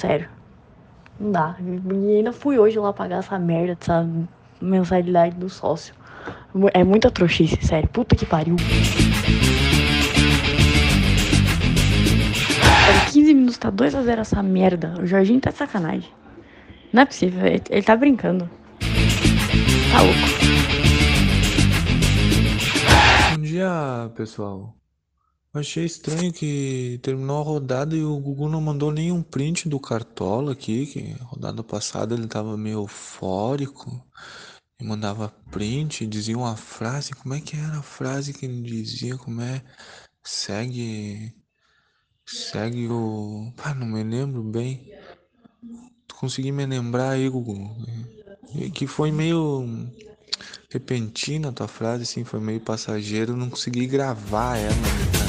Sério. Não dá. E ainda fui hoje lá pagar essa merda dessa mensalidade do sócio. É muita trouxice, sério. Puta que pariu. 15 minutos, tá 2x0 essa merda. O Jorginho tá de sacanagem. Não é possível, ele, ele tá brincando. Tá louco. Bom dia, pessoal. Achei estranho que terminou a rodada e o Gugu não mandou nenhum print do Cartola aqui, que rodada passada ele tava meio eufórico e mandava print, dizia uma frase, como é que era a frase que ele dizia, como é, segue, segue o, ah, não me lembro bem, tu consegui me lembrar aí, Gugu, E que foi meio repentina a tua frase, assim, foi meio passageiro, não consegui gravar ela,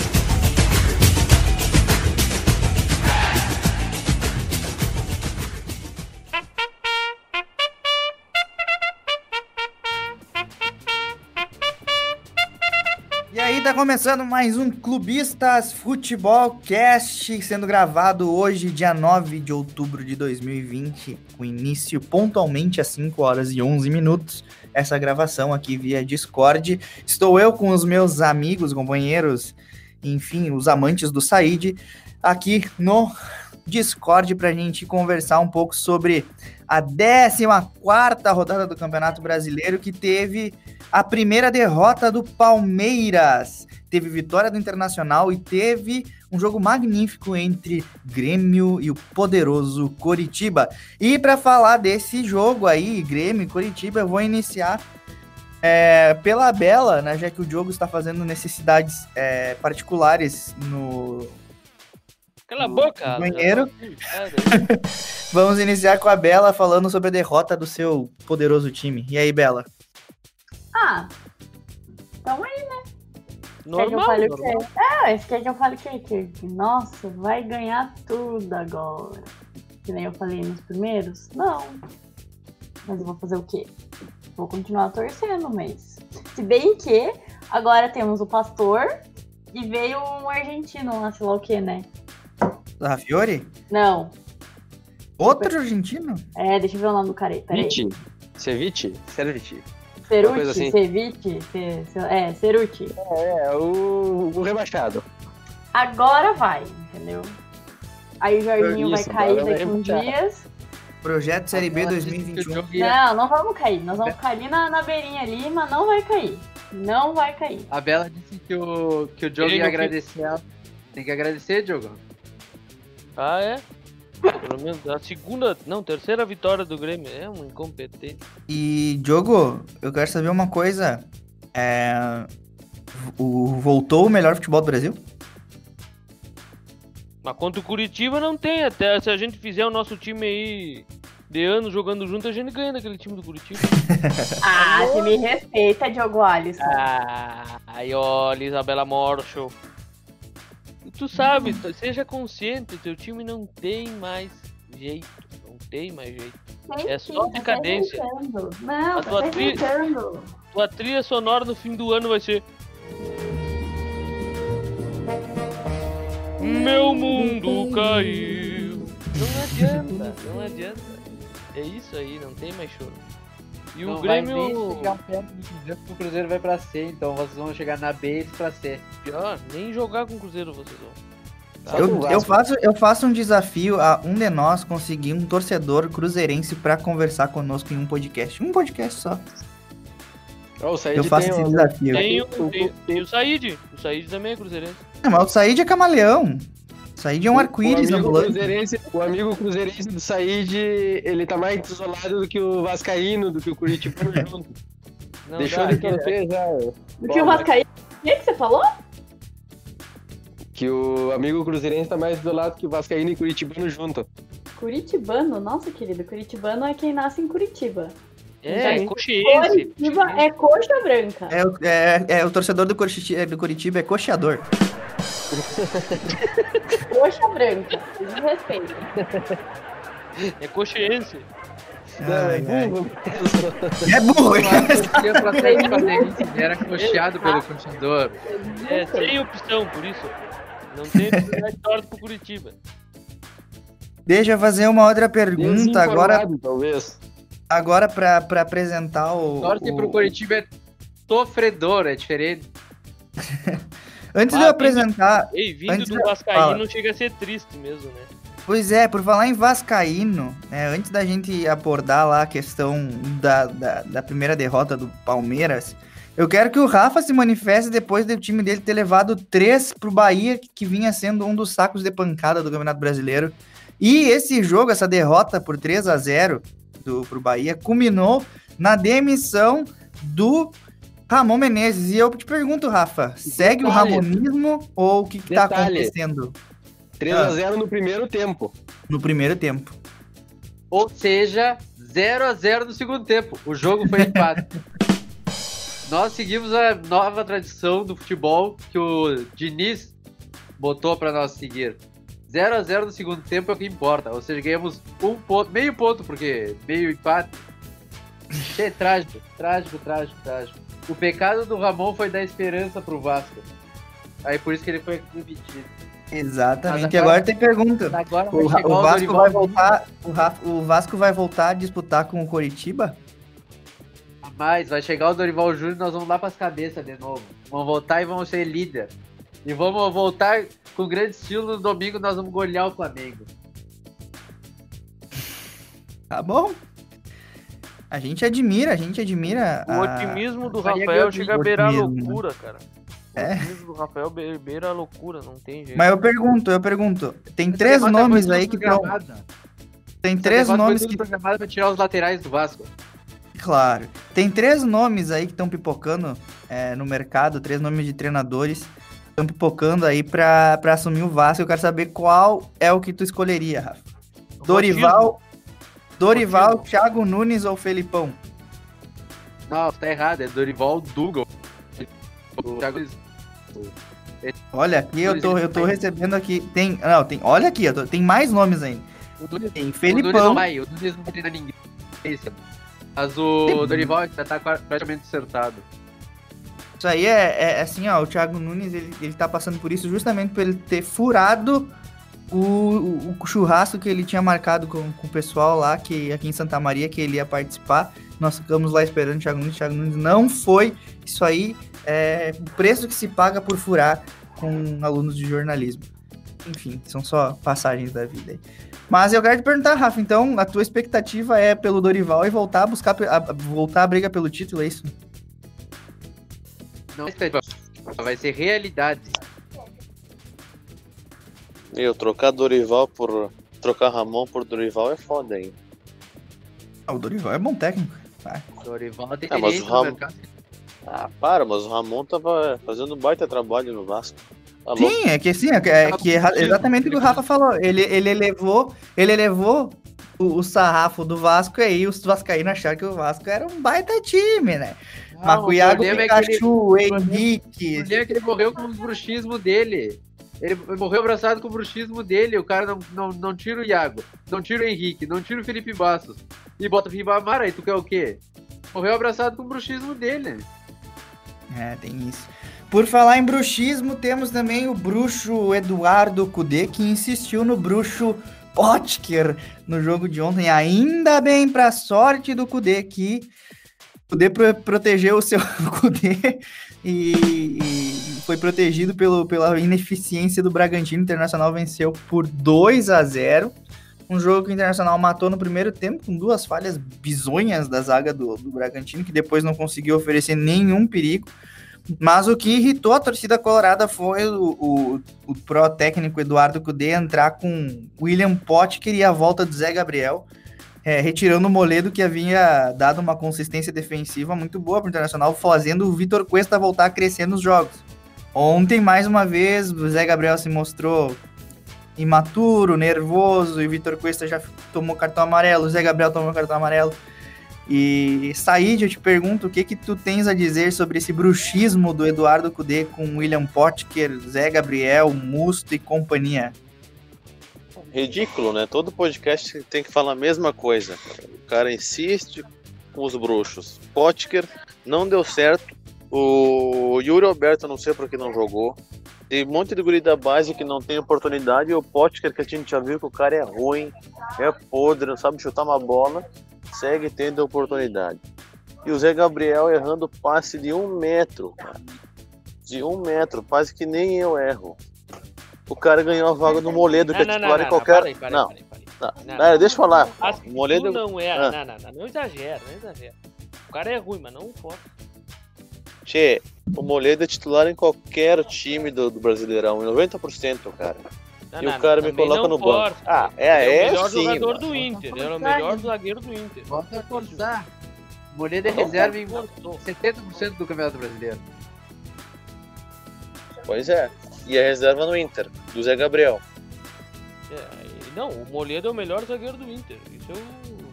né, cara? E aí, tá começando mais um Clubistas Futebol Cast, sendo gravado hoje, dia 9 de outubro de 2020, com início pontualmente às 5 horas e 11 minutos. Essa gravação aqui via Discord. Estou eu com os meus amigos, companheiros, enfim, os amantes do Said, aqui no Discord pra gente conversar um pouco sobre a 14 rodada do Campeonato Brasileiro, que teve a primeira derrota do Palmeiras. Teve vitória do Internacional e teve um jogo magnífico entre Grêmio e o poderoso Coritiba. E para falar desse jogo aí, Grêmio e Coritiba, eu vou iniciar é, pela Bela, né, já que o jogo está fazendo necessidades é, particulares no, Cala a boca! banheiro. Vamos iniciar com a Bela falando sobre a derrota do seu poderoso time. E aí, Bela? Ah, tamo aí, né? Quer que eu Normal, fale o normal. quê? É, quer que eu fale o quê? Que, que, nossa, vai ganhar tudo agora. Que nem eu falei nos primeiros? Não. Mas eu vou fazer o quê? Vou continuar torcendo, mas. Se bem que agora temos o pastor e veio um argentino lá, sei lá o quê, né? A Fiore? Não. Outro argentino? É, deixa eu ver o nome do cara aí. Viti. Ceviche? Cervite. Uma Ceruti, assim. Ceviche, Ce- Ce- é, Ceruti. É, o, o rebaixado. Agora vai, entendeu? Aí o Jorginho vai Isso, cair agora daqui vai uns dias. Projeto Série B Ela disse que o 2021. jogo ia- Não, não vamos cair. Nós vamos ficar ali na, na beirinha ali, mas não vai cair. Não vai cair. A Bela disse que o, que o Diogo Ele ia agradecer ela. Tem que agradecer, Diogo. Ah, é? Pelo menos a segunda, não, terceira vitória do Grêmio. É um incompetente. E, Diogo, eu quero saber uma coisa. É... O... Voltou o melhor futebol do Brasil? Mas contra o Curitiba não tem. Até se a gente fizer o nosso time aí de anos jogando junto, a gente ganha daquele time do Curitiba. Ah, você me respeita, Diogo Alisson. ah, aí olha, Isabela Morcho. Tu sabe, seja consciente, teu time não tem mais jeito. Não tem mais jeito. É sim, só tá decadência. Não, A tá tua tri-. Tua trilha sonora no fim do ano vai ser. Meu mundo caiu. Não adianta, não adianta. É isso aí, não tem mais choro. E não o vai Grêmio. nem chegar perto do Cruzeiro, porque o Cruzeiro vai pra C, então vocês vão chegar na B e eles pra C. Pior, nem jogar com o Cruzeiro vocês vão. Tá? Eu, eu, faço, eu faço um desafio a um de nós conseguir um torcedor cruzeirense pra conversar conosco em um podcast. Um podcast só. Ó, o Said Eu faço tem esse um- desafio. Tem, o, tem, tem o Said. O Said também é cruzeirense. Não, mas o Said é camaleão. Said é um o arco-íris amigo ambulante. cruzeirense, o amigo cruzeirense do Said, ele tá mais isolado do que o Vascaíno, do que o Curitibano junto. Não Deixou dá, de torcer já. Do que o Vascaíno. O que, que você falou? Que o amigo cruzeirense tá mais isolado que o Vascaíno e Curitibano junto. Curitibano, nossa querido, Curitibano é quem nasce em Curitiba. É, coxiense. Curitiba é coxa branca. É, o- é, é, o torcedor do, Curiti- é, do Curitiba é coxeador. Coxa branca. De respeito. É coxiense. Ai, ai. burro. É burro. Pra ele era coxeado pelo coxador. É sem opção, por isso. Não tem oportunidade de pro Curitiba. Deixa eu fazer uma outra pergunta agora, talvez. agora para apresentar o. Torce o- pro Curitiba é sofredor, é diferente. Antes de eu apresentar, Ei, vindo Antes do da- Vascaíno fala. chega a ser triste mesmo, né? Pois é, por falar em Vascaíno, né, antes da gente abordar lá a questão da, da, da primeira derrota do Palmeiras, eu quero que o Rafa se manifeste depois do time dele ter levado três pro Bahia, que, que vinha sendo um dos sacos de pancada do Campeonato Brasileiro. E esse jogo, essa derrota por 3 a 0 do, pro Bahia, culminou na demissão do Ramon Menezes. E eu te pergunto, Rafa, segue o Detalhe. Ramonismo ou o que, que tá Detalhe. acontecendo 3x0 no primeiro tempo. no primeiro tempo? Ou seja, 0 a 0 no segundo tempo. O jogo foi empate. Nós seguimos a nova tradição do futebol que o Diniz botou para nós seguir. 0 a 0 no segundo tempo é o que importa. Ou seja, ganhamos um ponto, meio ponto, porque meio empate. É trágico, trágico, trágico, trágico. O pecado do Ramon foi dar esperança pro Vasco. Aí por isso que ele foi demitido. Exatamente. Agora- agora tem pergunta. Agora O, o Vasco vai voltar. O, Rafa- o Vasco vai voltar a disputar com o Coritiba? Mas vai chegar o Dorival Júnior e nós vamos lá pras cabeças de novo. Vamos voltar e vamos ser líder. E vamos voltar com grande estilo no domingo, nós vamos golear o Flamengo. Tá bom. A gente admira, a gente admira. O a- otimismo do Rafael chega a beirar a né? loucura, cara. O É. otimismo do Rafael be- beira a loucura, não tem jeito. Mas eu pergunto, eu pergunto. Tem Essa três foi nomes aí que estão. Tem Essa três foi nomes que. programada pra tirar os laterais do Vasco. Claro. Tem três nomes aí que estão pipocando é, no mercado, três nomes de treinadores. Estão pipocando aí pra, pra assumir o Vasco. Eu quero saber qual é o que tu escolheria, Rafa. Dorival. Dorival, Thiago Nunes ou Felipão? Não, tá errado, é Dorival Dugal. O Thiago Olha, aqui eu tô, eu tô recebendo aqui. Tem. Não, tem. Olha aqui, eu tô- tem mais nomes ainda. Nunes, Tem o Nunes não Felipão. vai, o Nunes não vai treinar ninguém. Mas o Dorival já tá praticamente acertado. Isso aí é, é assim, ó. O Thiago Nunes, ele, ele tá passando por isso justamente por ele ter furado o, o, churrasco que ele tinha marcado com, com o pessoal lá, que aqui em Santa Maria, que ele ia participar. Nós ficamos lá esperando o Thiago Nunes. O Thiago Nunes não foi. Isso aí é o preço que se paga por furar com alunos de jornalismo. Enfim, são só passagens da vida aí. Mas eu quero te perguntar, Rafa, então, a tua expectativa é pelo Dorival e voltar a buscar a- voltar a briga pelo título, é isso? Não vai ser realidade. Meu, trocar Dorival por. Trocar Ramon por Dorival é foda, hein? Ah, o Dorival é bom técnico. Vai. Dorival tem Ah, mas o Ramon-. Ah, para, mas o Ramon tava fazendo um baita trabalho no Vasco. Tá? Sim, é que sim, é que, é que é exatamente o que o Rafa falou. Ele, ele elevou, ele elevou o, o sarrafo do Vasco e aí os vascaínos acharam que o Vasco era um baita time, né? Não, Macuiago, o problema é que ele- Pikachu, O Henrique. problema é que ele morreu com o bruxismo dele. Ele morreu abraçado com o bruxismo dele. O cara não, não, não tira o Iago, não tira o Henrique, não tira o Felipe Bastos. E bota o Ribamar aí, tu quer o quê? Morreu abraçado com o bruxismo dele. É, tem isso. Por falar em bruxismo, temos também o bruxo Eduardo Cudê, que insistiu no bruxo Potker no jogo de ontem. Ainda bem pra sorte do Cudê que Cudê pro- protegeu o seu Cudê e, e foi protegido pelo, pela ineficiência do Bragantino. O Internacional venceu por 2 a 0 um jogo que o Internacional matou no primeiro tempo, com duas falhas bizonhas da zaga do, do Bragantino, que depois não conseguiu oferecer nenhum perigo. Mas o que irritou a torcida colorada foi o, o, o pró-técnico Eduardo Cudê entrar com William Potker e a volta do Zé Gabriel, é, retirando o Moledo, que havia dado uma consistência defensiva muito boa para o Internacional, fazendo o Vitor Cuesta voltar a crescer nos jogos. Ontem, mais uma vez, o Zé Gabriel se mostrou imaturo, nervoso, e Vitor Cuesta já tomou cartão amarelo, o Zé Gabriel tomou cartão amarelo. E Said, eu te pergunto, o que que tu tens a dizer sobre esse bruxismo do Eduardo Cudê com William Potker, Zé Gabriel, Musto e companhia? Ridículo, né? Todo podcast tem que falar a mesma coisa. O cara insiste com os bruxos. Potker não deu certo. O Yuri Alberto, não sei por que não jogou. Tem um monte de guri da base que não tem oportunidade. E o Potker, que a gente já viu que o cara é ruim, é podre, não sabe chutar uma bola, segue tendo oportunidade. E o Zé Gabriel errando passe de um metro, cara. De um metro, passe que nem eu erro. O cara ganhou a vaga do Moledo, que é Não, não, não, titular não, em qualquer. Não, não, Não, não, deixa eu falar. Que O Moledo. não é. Ah. Não, não, não, não exagera, não exagera. O cara é ruim, mas não forte. Tchê, o Moledo é titular em qualquer time do, do Brasileirão, em 90%, cara. Não, E não, o cara me coloca no banco. força. Ah, é, é o melhor sim, jogador mano. do Inter. Ele é o melhor zagueiro do Inter. Volta a forçar. Moledo é Não reserva em forçou. 70% do Campeonato Brasileiro. Pois é. E a reserva no Inter, do Zé Gabriel. É, não, o Moledo é o melhor zagueiro do Inter. Isso eu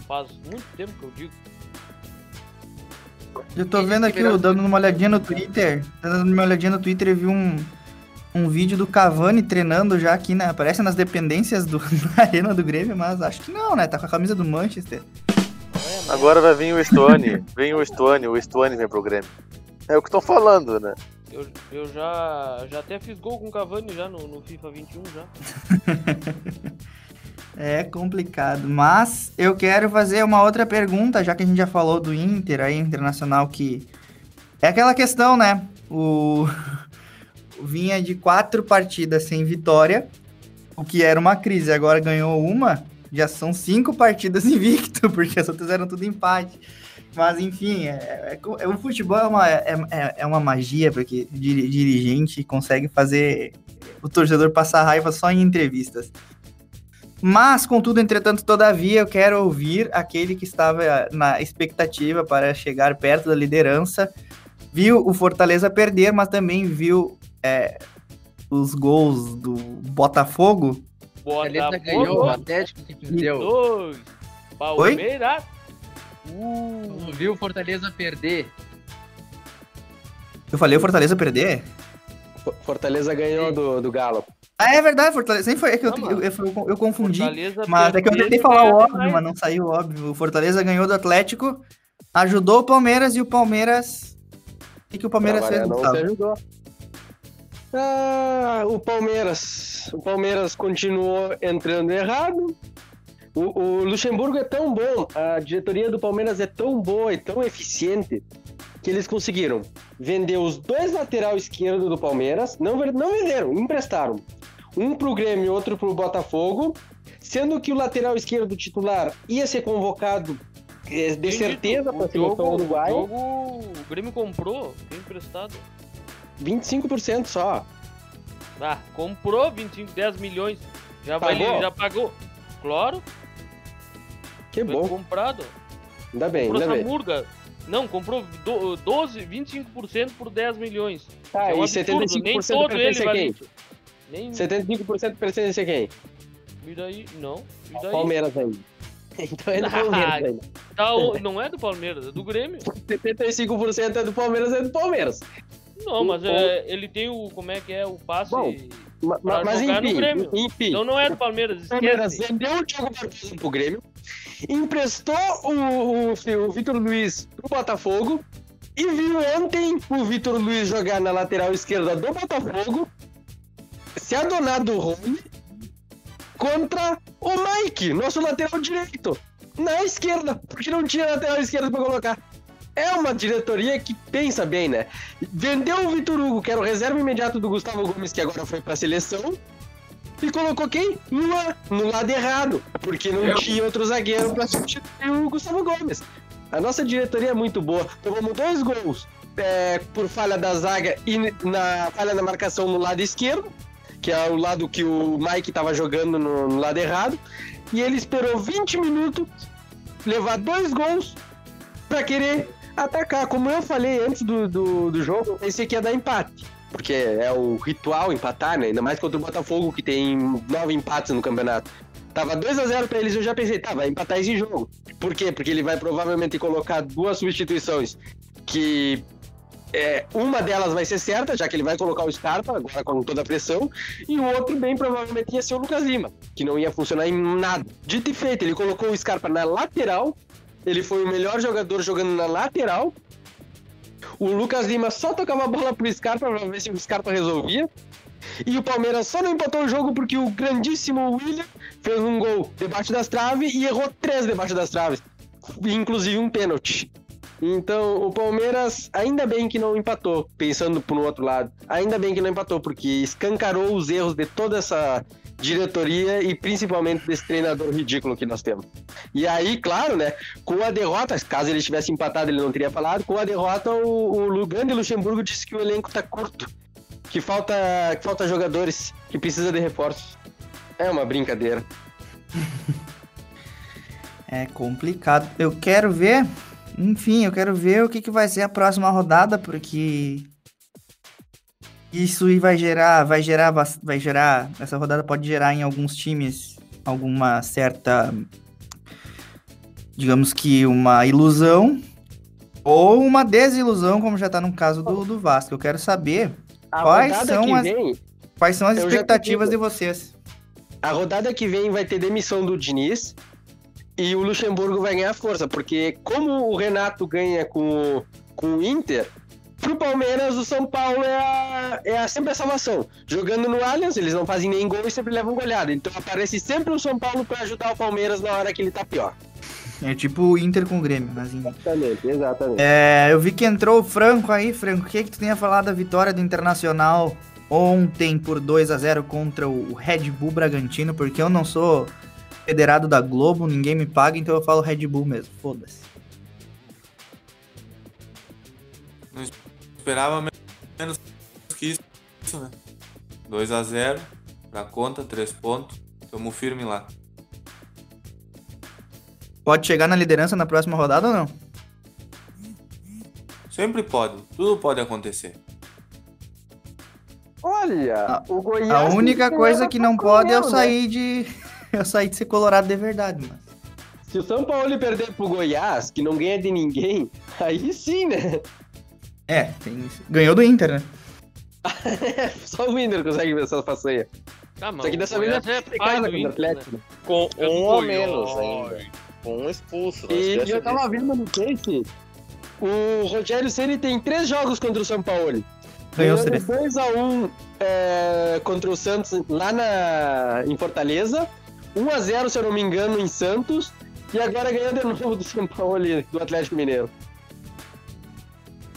faz muito tempo que eu digo. Eu tô vendo aqui, eu dando uma olhadinha no Twitter, dando uma olhadinha no Twitter e vi um, um vídeo do Cavani treinando já aqui, né? Parece nas dependências do, da arena do Grêmio, mas acho que não, né? Tá com a camisa do Manchester. Agora vai vir o Stuani. vem o Stuani, o Stuani vem pro Grêmio. É o que tô falando, né? Eu, eu já, já até fiz gol com o Cavani já no, no FIFA 21 já. É complicado, mas eu quero fazer uma outra pergunta, já que a gente já falou do Inter aí, Internacional, que é aquela questão, né? O vinha de quatro partidas sem vitória, o que era uma crise, agora ganhou uma, já são cinco partidas invicto, porque as outras eram tudo empate. Mas enfim, é, é é- o futebol é uma, é, é- é uma magia, porque dirigente consegue fazer o torcedor passar raiva só em entrevistas. Mas, contudo, entretanto, todavia, eu quero ouvir aquele que estava na expectativa para chegar perto da liderança, viu o Fortaleza perder, mas também viu é, os gols do Botafogo. Fortaleza Botafogo, ganhou, o Atlético que perdeu. Palmeiras. Uh, Não viu o Fortaleza perder. Eu falei o Fortaleza perder? Fortaleza ganhou do, do Galo. Ah, é verdade, Fortaleza. Sempre foi, é que eu, Não, eu, eu- eu confundi. Fortaleza Mas é que eu tentei falar o óbvio, mais. mas não saiu o óbvio. O Fortaleza ganhou do Atlético, ajudou o Palmeiras e o Palmeiras. O que, que o Palmeiras fez, não Gustavo? ajudou. Ah, o Palmeiras. O Palmeiras continuou entrando errado. O, o Luxemburgo é tão bom, a diretoria do Palmeiras é tão boa e tão eficiente que eles conseguiram vender os dois lateral esquerdo do Palmeiras. Não, não venderam, emprestaram. Um pro Grêmio e outro pro Botafogo. Sendo que o lateral esquerdo titular ia ser convocado eh, de certeza para a o seleção jogo, uruguaia. O jogo, o Grêmio comprou, foi emprestado. 25% só. Ah, comprou 25, 10 milhões. Já, Pagou? já pagou. Claro, Que foi bom. comprado. Ainda bem, Comprou ainda essa bem. murga. Não, comprou do- 12, 25% por 10 milhões. Tá, é um e absurdo, 75% nem todo ele vale isso. Nem 75% pertence a quem? e daí, não. E daí? Palmeiras ainda. Então é do Palmeiras ainda. Tá, o- não é do Palmeiras, é do Grêmio. 75% é do Palmeiras, é do Palmeiras. Não, mas O- é, ele tem o. Como é que é? O passe. Bom, Mas no enfim, Grêmio. enfim. Então não é do Palmeiras, O Palmeiras esquece. vendeu o Thiago Barbosa pro Grêmio, emprestou o, o, o Vitor Luiz pro Botafogo e viu ontem o Vitor Luiz jogar na lateral esquerda do Botafogo, se adonar do Rony contra o Mike, nosso lateral direito, na esquerda, porque não tinha lateral esquerda pra colocar. É uma diretoria que pensa bem, né? Vendeu o Vitor Hugo, que era o reserva imediato do Gustavo Gomes, que agora foi pra seleção, e colocou quem? Luan, no lado errado, porque não tinha outro zagueiro pra substituir o Gustavo Gomes. A nossa diretoria é muito boa. Tomamos dois gols é, por falha da zaga e na falha na marcação no lado esquerdo, que é o lado que o Mike tava jogando no, no lado errado. E ele esperou 20 minutos, levar dois gols pra querer atacar. Como eu falei antes do, do, do jogo, pensei que ia dar empate. Porque é o ritual empatar, né? Ainda mais contra o Botafogo, que tem nove empates no campeonato. Tava 2 a 0 pra eles, eu já pensei, tá, vai empatar esse jogo. Por quê? Porque ele vai provavelmente colocar duas substituições que é, uma delas vai ser certa, já que ele vai colocar o Scarpa, agora com toda a pressão, e o outro bem provavelmente ia ser o Lucas Lima, que não ia funcionar em nada. Dito e feito, ele colocou o Scarpa na lateral, ele foi o melhor jogador jogando na lateral. O Lucas Lima só tocava a bola pro Scarpa pra ver se o Scarpa resolvia. E o Palmeiras só não empatou o jogo porque o grandíssimo William fez um gol debaixo das traves e errou três debaixo das traves, inclusive um pênalti. Então, o Palmeiras, ainda bem que não empatou, pensando pro outro lado. Ainda bem que não empatou, porque escancarou os erros de toda essa diretoria e principalmente desse treinador ridículo que nós temos. E aí, claro, né, com a derrota, caso ele tivesse empatado, ele não teria falado, com a derrota, o, o Lugan de Luxemburgo disse que o elenco tá curto, que falta, que falta jogadores, que precisa de reforços. É uma brincadeira. É complicado. Eu quero ver, enfim, eu quero ver o que, que vai ser a próxima rodada, porque isso vai gerar, vai gerar, vai gerar, essa rodada pode gerar em alguns times alguma certa, digamos que uma ilusão ou uma desilusão, como já tá no caso do, do Vasco. Eu quero saber A Quais são as- vem, quais são as expectativas de vocês. a rodada que vem vai ter demissão do Diniz e o Luxemburgo vai ganhar força, porque como o Renato ganha com, o- com o Inter, pro Palmeiras o São Paulo é, a, é a- sempre a salvação. Jogando no Allianz, eles não fazem nem gol e sempre levam goleada. Então aparece sempre o São Paulo para ajudar o Palmeiras na hora que ele tá pior. É tipo o Inter com o Grêmio, mas enfim. Exatamente, exatamente. É, eu vi que entrou o Franco aí, Franco. O que, que tu tem a falar da vitória do Internacional ontem por 2 a 0 contra o Red Bull Bragantino? Porque eu não sou federado da Globo, ninguém me paga, então eu falo Red Bull mesmo. Foda-se. Esperava me- menos que isso, né? 2x0 pra conta, 3 pontos. Tamo firme lá. Pode chegar na liderança na próxima rodada ou não? Sempre pode, tudo pode acontecer. Olha, A- o Goiás. A única coisa que não pode é eu né? sair de. Eu sair de ser colorado de verdade, mano. Se o São Paulo perder pro Goiás, que não ganha de ninguém, aí sim, né? É, tem. Ganhou do Inter, né? Só o Inter consegue ver essa façanha. Ah, mas Só que o dessa vez é é pai pai do do Inter, né? Atlético. Com É do um a menos ainda. Com um expulso. E eu tava disso. vendo no Face, o Rogério Ceni tem três jogos contra o São Paulo. Ganhou os Ganhando três. 2x1 é, contra o Santos lá na, em Fortaleza. 1x0, se eu não me engano, em Santos. E agora ganhou de novo do São Paulo, do Atlético Mineiro.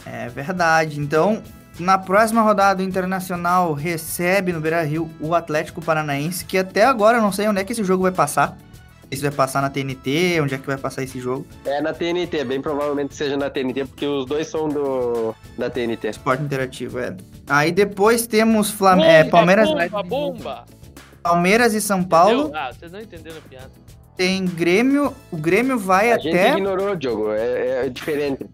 É verdade. Então, na próxima rodada o Internacional recebe no Beira-Rio o Atlético Paranaense, que até agora eu não sei onde é que esse jogo vai passar. Se vai passar na TNT, onde é que vai passar esse jogo. É na TNT, bem provavelmente seja na TNT, porque os dois são do, da TNT. Esporte Interativo, é. Aí depois temos Flam é, Palmeiras, Bomba, bomba! Palmeiras e São Paulo. Entendeu? Ah, vocês não entenderam a piada. Tem Grêmio. O Grêmio vai A gente até. ignorou, Diogo, é, é diferente.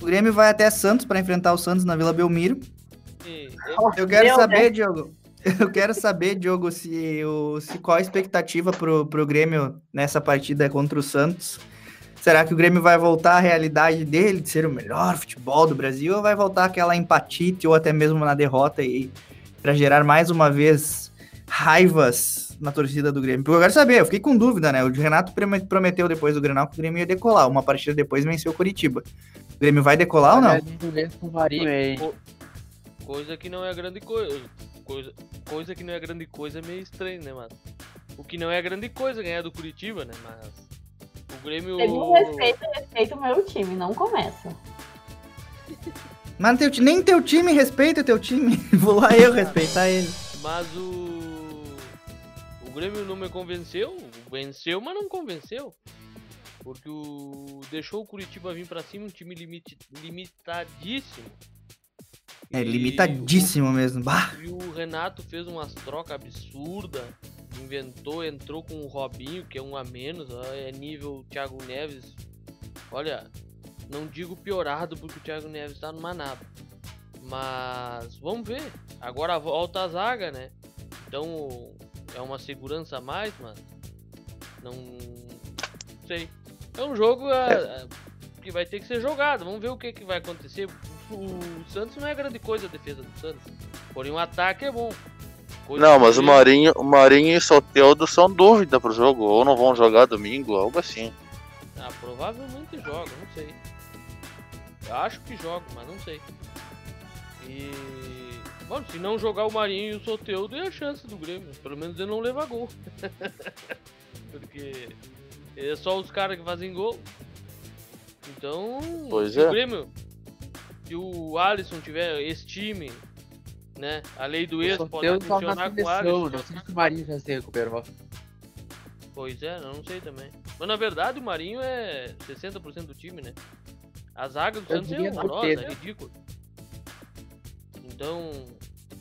O Grêmio vai até Santos para enfrentar o Santos na Vila Belmiro. E- Eu quero Meu saber, Diogo. Eu quero saber, Diogo, se, o, se qual a expectativa pro, pro Grêmio nessa partida contra o Santos. Será que o Grêmio vai voltar à realidade dele, de ser o melhor futebol do Brasil, ou vai voltar aquela empatite ou até mesmo na derrota e para gerar mais uma vez raivas na torcida do Grêmio? Porque eu quero saber, eu fiquei com dúvida, né? O Renato prome- prometeu depois do Grenal que o Grêmio ia decolar. Uma partida depois venceu o Curitiba. O Grêmio vai decolar ou não? co- coisa que não é grande coisa. Coisa, coisa que não é grande coisa é meio estranho, né, mano? O que não é grande coisa é ganhar do Curitiba, né? Mas. O Grêmio. Um respeito, respeito o meu time, não começa. Mas teu, nem teu time respeita o teu time. Vou lá eu respeitar ele. Mas o. O Grêmio não me convenceu. Venceu, mas não convenceu. Porque o. Deixou o Curitiba vir pra cima, um time limite, limitadíssimo. É E limitadíssimo mesmo. Bah. E o Renato fez umas trocas absurdas. Inventou, entrou com o Robinho, que é um a menos. É nível Thiago Neves. Olha, não digo piorado porque o Thiago Neves tá numa naba. Mas vamos ver. Agora volta a zaga, né? Então é uma segurança a mais, mas não sei. É um jogo é, é, que vai ter que ser jogado. Vamos ver o que, que vai acontecer. O, Santos não é grande coisa a defesa do Santos. Porém o ataque é bom. Coisa Não, mas o Marinho, o Marinho e o Soteldo são dúvida pro jogo. Ou não vão jogar domingo, algo assim. Ah, provavelmente joga, não sei. Eu acho que joga, mas não sei. E Bom, se não jogar o Marinho e o Soteudo, é a chance do Grêmio. Pelo menos ele não leva gol. Porque é só os caras que fazem gol. Então, Pois se é. o Grêmio, se o Alisson tiver esse time, né? A lei do ex pode funcionar com o Alisson. não sei se o Marinho já se recuperou. Pois é, eu não sei também. Mas na verdade o Marinho é 60% do time, né? A zaga do Santos é horrorosa, é né? ridículo. Então,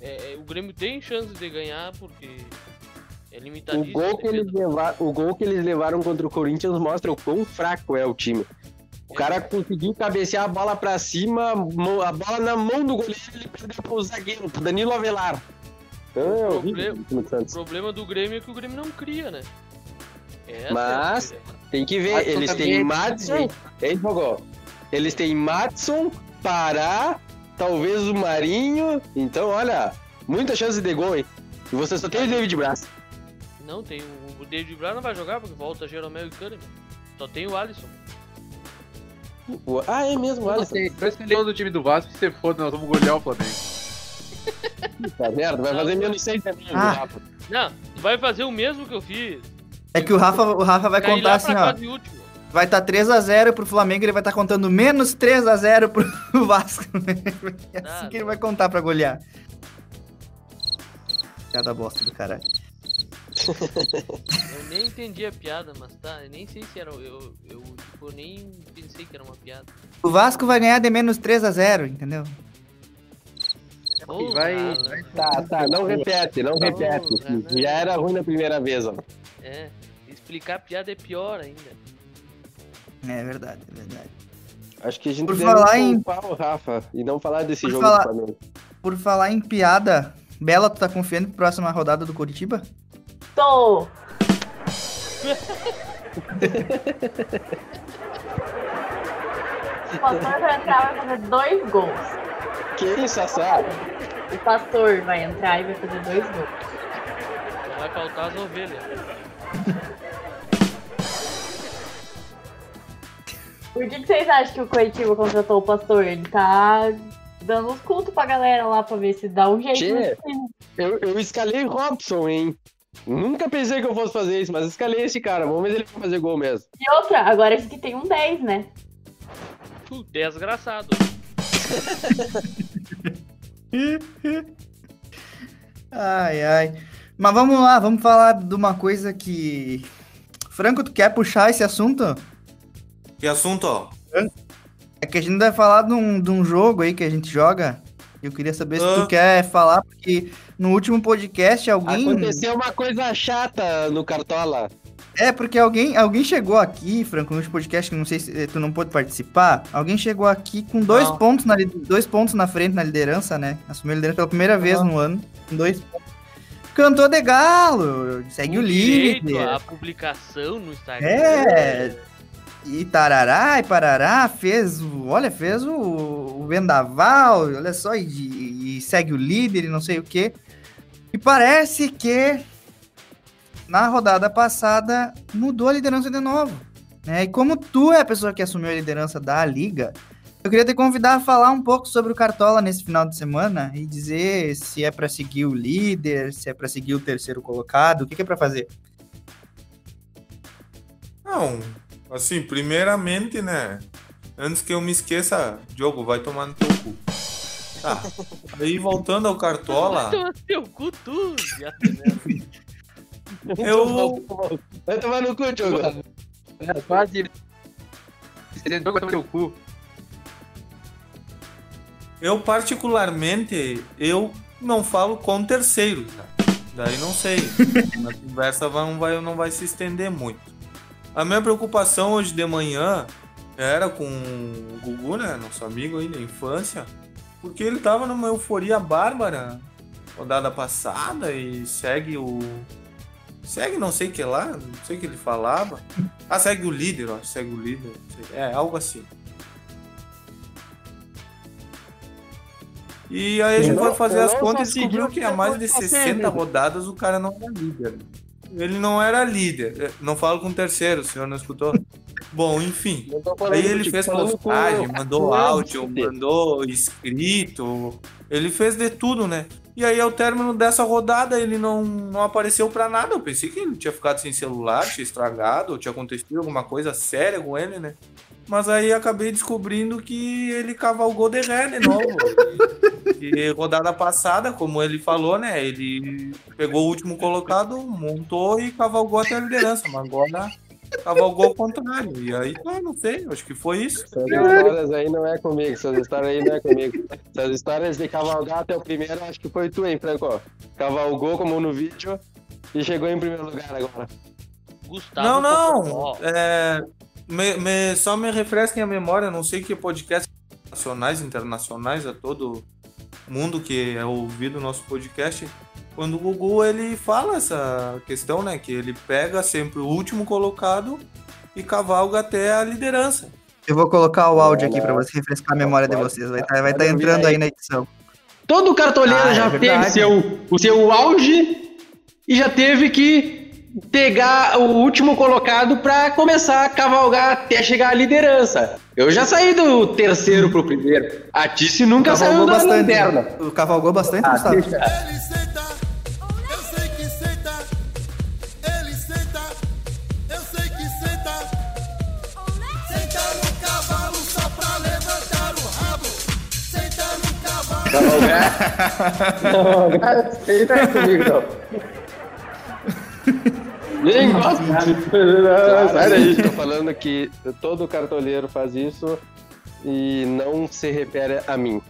é, é, o Grêmio tem chance de ganhar porque é O limitadíssimo. gol, que eles defesa. levaram, o gol que eles levaram contra o Corinthians mostra o quão fraco é o time. O cara conseguiu cabecear a bola pra cima, a bola na mão do goleiro, ele perdeu pro zagueiro, pro Danilo Avelar. Então é O horrível problema- o O problema do Grêmio é que o Grêmio não cria, né? Essa é a Mas- diferença. Tem que ver, eles têm é Madison, hein, Fogó? Eles têm Madison, Pará, talvez o Marinho. Então, olha, muita chance de gol, hein? E você só tem o David Braz. Não, tem o, o David Braz não vai jogar porque volta Jeromel e Kahneman. Só tem o Alisson. O- Ah, é mesmo, olha. tem dois milhões do time do Vasco, se você for, nós vamos golear o Flamengo. Tá merda, vai fazer menos 6 também. Ah. Rafa. Não, vai fazer o mesmo que eu fiz. É que o Rafa, o Rafa vai Cair contar lá assim, ó. Vai estar 3x0 pro Flamengo, ele vai estar contando menos 3x0 pro Vasco. É assim que ele vai contar pra golear. Cada bosta do caralho. Eu nem entendi a piada, mas tá, eu nem sei se era. Eu, eu, tipo, nem pensei que era uma piada. O Vasco vai ganhar de menos 3x0, entendeu? Porra, vai-. Tá, tá, não repete, não repete. Porra, não. Já era ruim na primeira vez, ó. É, explicar a piada é pior ainda. É verdade, é verdade. Acho que a gente Por falar em- o Rafa e não falar desse Por jogo falar- do Flamengo. Por falar em piada, Bela, tu tá confiando pra próxima rodada do Curitiba? Tô! O pastor vai entrar e vai fazer dois gols. Que isso, Sassá? O pastor vai entrar e vai fazer dois gols. Vai faltar as ovelhas. Por que, que vocês acham que o Curitiba contratou o pastor? Ele tá dando os cultos pra galera lá pra ver se dá um jeito. Tchê. Eu, eu escalei Robson, hein? Nunca pensei que eu fosse fazer isso, mas escalei esse cara. Vamos ver se ele vai fazer gol mesmo. E outra, agora esse que tem um 10, né? Uh, desgraçado. Ai, ai. Mas vamos lá, vamos falar de uma coisa que. Franco, tu quer puxar esse assunto? Que assunto, ó? É que a gente vai falar de um, de um jogo aí que a gente joga. Eu queria saber se Ah. tu quer falar, porque no último podcast alguém. Aconteceu uma coisa chata no Cartola. É, porque alguém, alguém chegou aqui, Franco, no último podcast, que não sei se eh, tu não pôde participar. Alguém chegou aqui com dois Não. pontos, na, dois pontos na frente na liderança, né? Assumiu a liderança pela primeira vez no ano. Com dois pontos. Cantou de galo, segue o direito líder. A publicação no Instagram. É. E tarará e parará, fez o. Olha, fez o, o vendaval, olha só, e, e segue o líder e não sei o quê. E parece que na rodada passada mudou a liderança de novo. Né? E como tu é a pessoa que assumiu a liderança da liga, eu queria te convidar a falar um pouco sobre o Cartola nesse final de semana e dizer se é para seguir o líder, se é para seguir o terceiro colocado, o que, que é para fazer. Não, assim, primeiramente, né? Antes que eu me esqueça, Diogo, vai tomar no teu cu. Tá. Aí voltando ao Cartola, Toma teu cu tu, merda. eu. Vai tomar no cu, Diogo. É, quase. Você entrou com o teu cu. Eu particularmente, eu não falo com terceiro, tá? Daí não sei. A conversa vai, não, vai, não vai se estender muito. A minha preocupação hoje de manhã era com o Gugu, né? Nosso amigo aí da infância. Porque ele tava numa euforia bárbara rodada passada e segue o. Segue não sei o que lá, não sei o que ele falava. Ah, segue o líder, ó. Segue o líder. É, algo assim. E aí a gente não- fazer as contas e descobriu que há mais de aconteceu, 60 amigo. rodadas o cara não era líder. Ele não era líder. Eu Não falo com terceiro, o senhor não escutou? Bom, enfim. Aí ele fez com postagem, mandou com o áudio, mandou escrito, Ele fez de tudo, né? E aí, ao término dessa rodada, ele não, não apareceu pra nada. Eu pensei que ele tinha ficado sem celular, tinha estragado, ou tinha acontecido alguma coisa séria com ele, né? Mas aí acabei descobrindo que ele cavalgou de ré de novo. E, e rodada passada, como ele falou, né? Ele pegou o último colocado, montou e cavalgou até a liderança. Mas agora cavalgou ao contrário. E aí, ah, não sei, acho que foi isso. Essas histórias aí não é comigo, essas histórias aí não é comigo. Essas histórias de cavalgar até o primeiro, acho que foi tu, hein, Franco? Cavalgou como no vídeo e chegou em primeiro lugar agora. Gustavo Não, não. É, me- me- só me refresquem a memória, não sei que podcast nacionais, internacionais, a todo mundo que é ouvido o nosso podcast. Quando o Gugu ele fala essa questão, né? Que ele pega sempre o último colocado e cavalga até a liderança. Eu vou colocar o áudio aqui pra você refrescar a memória de vocês. Vai estar vai tá entrando aí na edição. Todo cartoleiro Ah, é já verdade. teve seu, o seu auge e já teve que pegar o último colocado pra começar a cavalgar até chegar à liderança. Eu já saí do terceiro pro primeiro. A Tice nunca saiu Cavalgou da bastante. lanterna. né? Cavalgou bastante, Ah, Gustavo. deixa. Ele senta, eu sei que senta. Ele senta, eu sei que senta. Senta no cavalo só pra levantar o rabo. Senta no cavalo. Cavalgar, ele é comigo, não. Nem gosto. Não, sai daí. Tô falando que todo cartoleiro faz isso e não se refere a mim.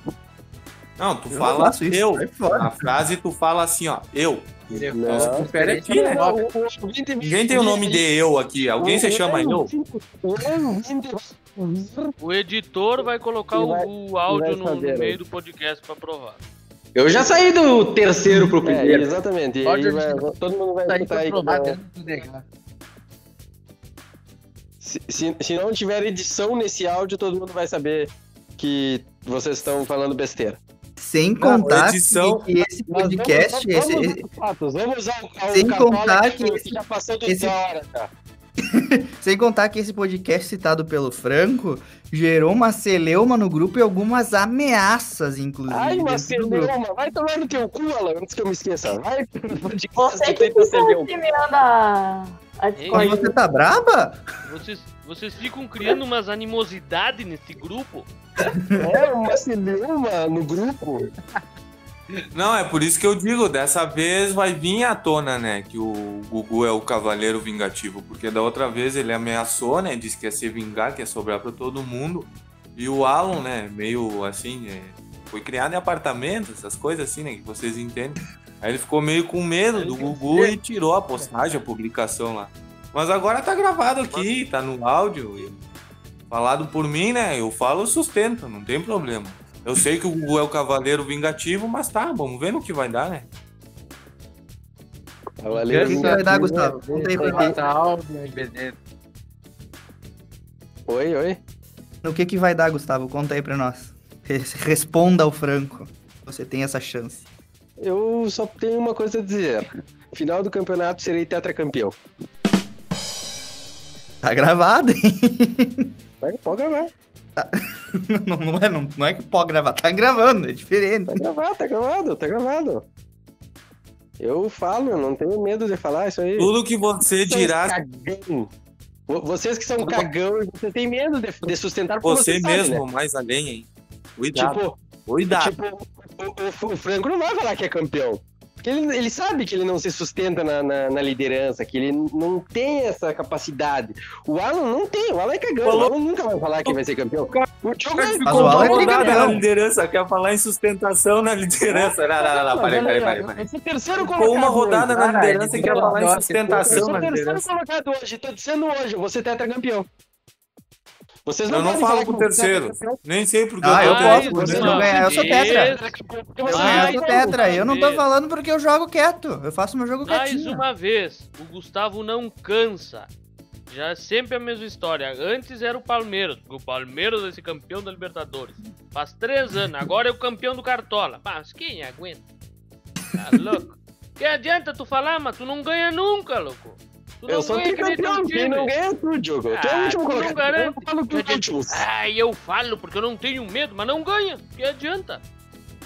Não, tu Eu fala isso, eu. A frase tu fala assim, ó, eu. Não. Se refere aqui, né? Ninguém tem o nome de eu aqui. Alguém se chama eu? O editor vai colocar o- vai- o áudio vai no, no meio né? do podcast pra provar. Eu já saí do terceiro pro É, primeiro. exatamente. E aí vai- todo mundo vai Tá escutar aí. não- negar. se, se, se não tiver edição nesse áudio, todo mundo vai saber que vocês estão falando besteira. Sem contar edição- que, que esse Mas vamos- podcast, vamos, esse- vamos ao, ao Sem contar que, que esse- já passou do esse- hora. sem contar que esse podcast citado pelo Franco gerou uma celeuma no grupo e algumas ameaças, inclusive. Ai, grupo. celeuma, vai tomar no teu cu, Alan, antes que eu me esqueça. Vai Você que inseminando a, a Mas Discord. você tá braba? Vocês, vocês ficam criando umas animosidades nesse grupo? É, uma celeuma no grupo. Não, é por isso que eu digo, dessa vez vai vir à tona, né, que o Gugu é o cavaleiro vingativo, porque da outra vez ele ameaçou, né, disse que ia se vingar, que ia sobrar pra todo mundo, e o Alan, né, meio assim, é, foi criado em apartamento, essas coisas assim, né, que vocês entendem. Aí ele ficou meio com medo do Gugu e tirou a postagem, a publicação lá. Mas agora tá gravado aqui, tá no áudio, falado por mim, né, eu falo sustento, não tem problema. Eu sei que o Gugu é o cavaleiro vingativo, mas tá, vamos ver no que vai dar, né? O que, que vai dar, Gustavo? Conta aí pra quem. Oi, oi. O que, que vai dar, Gustavo? Conta aí pra nós. Res- Responda ao Franco. Você tem essa chance. Eu só tenho uma coisa a dizer. Final do campeonato serei tetracampeão. Tá gravado, hein? Pode gravar. Não, não é, não, não é que pode gravar, tá gravando, é diferente. Tá gravado, tá gravado, tá gravado. Eu falo, eu não tenho medo de falar isso aí. Tudo que você Vocês dirá, cagão. Vocês que são cagão, você tem medo de, de sustentar porque você sabe, mesmo né? mais além, hein? Cuidado, Tipo, cuidado. tipo o, o- o Franco não vai falar que é campeão. Porque ele, ele sabe que ele não se sustenta na, na, na liderança, que ele não tem essa capacidade. O Alan não tem, o Alan é cagão. O Alan nunca vai falar que vai ser campeão. O Diogo é Mas ficou o Alan uma é na liderança, quer falar em sustentação na liderança. Não, não, não, não, parei, parei, parei. parei. Esse terceiro Ficou colocado uma rodada hoje. na liderança e quer falar em amor de Eu sustentação sou na o terceiro liderança. colocado hoje, tô dizendo hoje, você tetracampeão. Vocês não Eu não falo falar com o que você é terceiro. Nem sei porque Ah, eu tô posso, vocês uma não ganhar, eu sou tetra. Porque Eu, eu sou Mais tetra, eu não tô falando porque eu jogo quieto. Eu faço meu jogo Mais quietinho. uma vez, o Gustavo não cansa. Já é sempre a mesma história. Antes era o Palmeiras, porque o Palmeiras vai ser campeão da Libertadores. Faz três anos, agora é o campeão do Cartola. Mas quem aguenta? Tá louco? Que adianta tu falar, mas tu não ganha nunca, louco. Tu não Eu sou tricampeão, quem não ganha é tu, Diogo. Tu é o último tu não colocado. garante. Eu falo que os últimos. Ah, eu falo porque eu não tenho medo, mas não ganha. Que adianta?